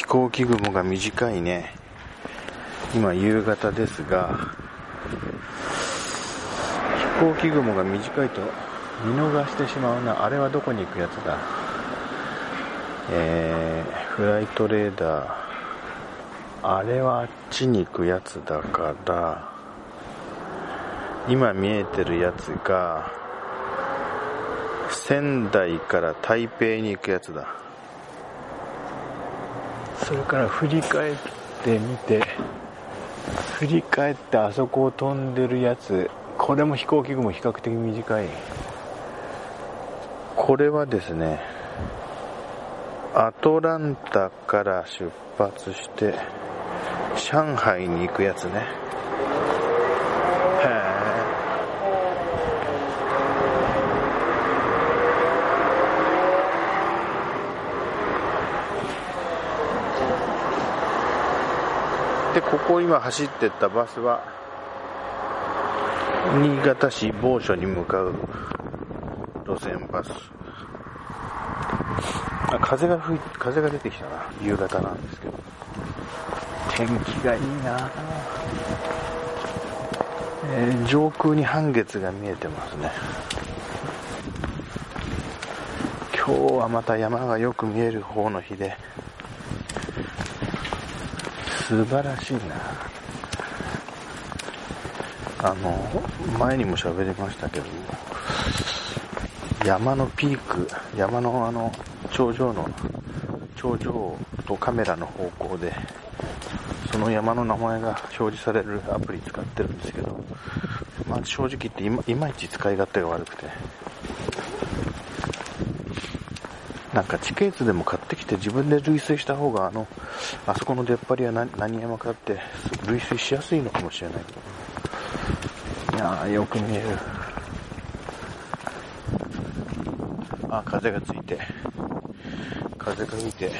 飛行機雲が短いね。今夕方ですが、飛行機雲が短いと見逃してしまうな。あれはどこに行くやつだ？えー、フライトレーダー。あれはあっちに行くやつだから、今見えてるやつが、仙台から台北に行くやつだ。それから振り返ってみて、振り返ってあそこを飛んでるやつ、これも飛行機雲比較的短い。これはですね、アトランタから出発して、上海に行くやつね。で、ここ今走ってったバスは、新潟市某所に向かう路線バス。あ風が吹い風が出てきたな。夕方なんですけど。天気がいいなえー、上空に半月が見えてますね。今日はまた山がよく見える方の日で、素晴らしいな。あの前にも喋りましたけど山のピーク山のあの頂上の頂上とカメラの方向でその山の名前が表示されるアプリ使ってるんですけど、まあ、正直言っていまいまいち使い勝手が悪くてなんか地形図でも買ってきて自分で類推した方があの、あそこの出っ張りは何何山かって類推しやすいのかもしれない。いやー、よく見える。あ、風がついて、風が吹いて、ウ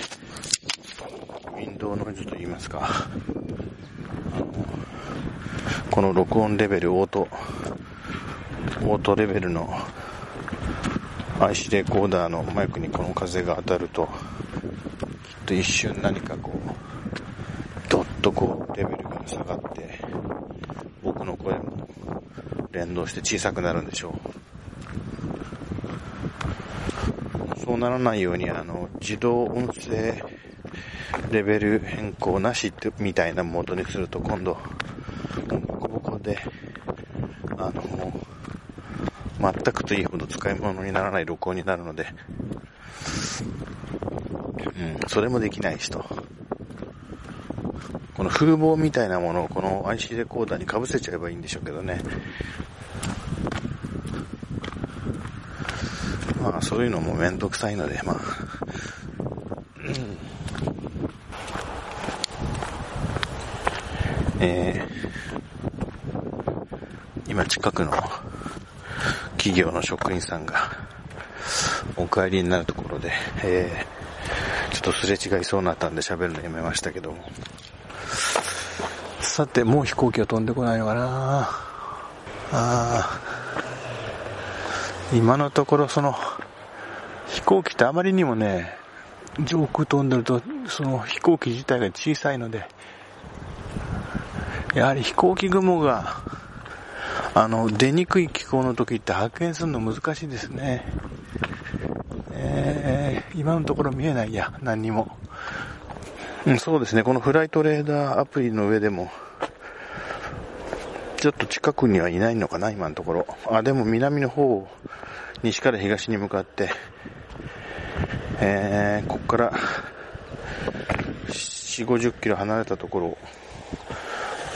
ィンドウノイズと言いますか、あの、この録音レベル、オート、オートレベルの IC レコーダーのマイクにこの風が当たると、きっと一瞬何かこう、どっとこう、レベルが下がって、僕の声も連動して小さくなるんでしょう。そうならないように、あの、自動音声レベル変更なしってみたいなモードにすると今度、ボコボコで、あの、全くといいほど使い物にならない録音になるので、うん、それもできない人。この風貌みたいなものをこの IC レコーダーに被せちゃえばいいんでしょうけどね。まあそういうのもめんどくさいので、まあ、うん、えー、今近くの企業の職員さんがお帰りになるところで、えー、ちょっとすれ違いそうになったんで喋るのやめましたけども。さて、もう飛行機は飛んでこないのかなあ。今のところその、飛行機ってあまりにもね、上空飛んでると、その飛行機自体が小さいので、やはり飛行機雲があの、出にくい気候の時って発見するの難しいですね。えー、今のところ見えないや、何にも。うん、そうですね、このフライトレーダーアプリの上でも、ちょっと近くにはいないのかな、今のところ。あ、でも南の方、西から東に向かって、えー、ここから、4、50キロ離れたところを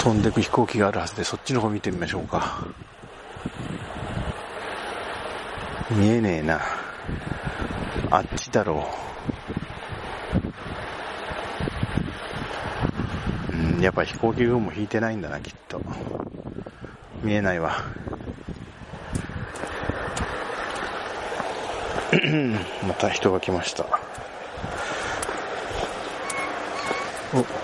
飛んでく飛行機があるはずで、そっちの方見てみましょうか。見えねえな。あっちだろう。うん、やっぱ飛行機雲も引いてないんだな、きっと。見えないわ。また人が来ました。お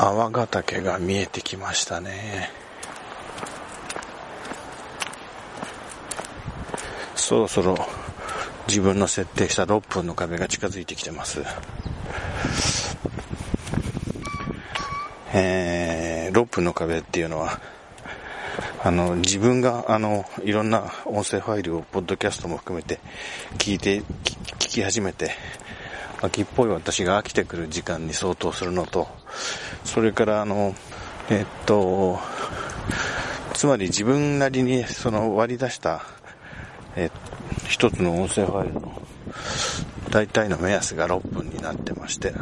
山ヶ岳が見えてきましたね。そろそろ自分の設定した6分の壁が近づいてきてます。えー、6分の壁っていうのは、あの、自分が、あの、いろんな音声ファイルを、ポッドキャストも含めて、聞いて、聞き始めて、秋っぽい私が飽きてくる時間に相当するのと、それからあの、えっと、つまり自分なりにその割り出した、え一つの音声ファイルの大体の目安が6分になってまして、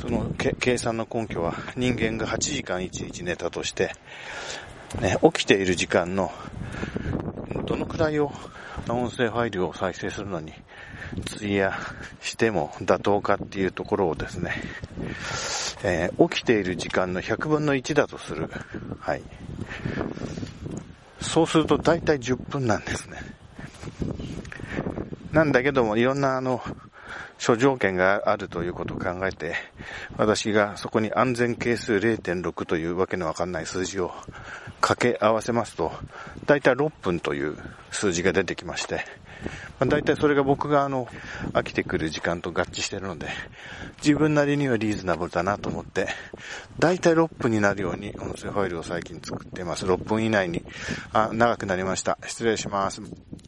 その計算の根拠は人間が8時間1日寝たとして、ね、起きている時間のどのくらいを音声ファイルを再生するのに費やしても妥当かっていうところをですね、えー、起きている時間の100分の1だとする。はい。そうすると大体10分なんですね。なんだけども、いろんなあの、諸条件があるということを考えて、私がそこに安全係数0.6というわけのわかんない数字を掛け合わせますと、だいたい6分という数字が出てきまして、ま、だいたいそれが僕があの、飽きてくる時間と合致してるので、自分なりにはリーズナブルだなと思って、だいたい6分になるように音声ファイルを最近作っています。6分以内に、あ、長くなりました。失礼します。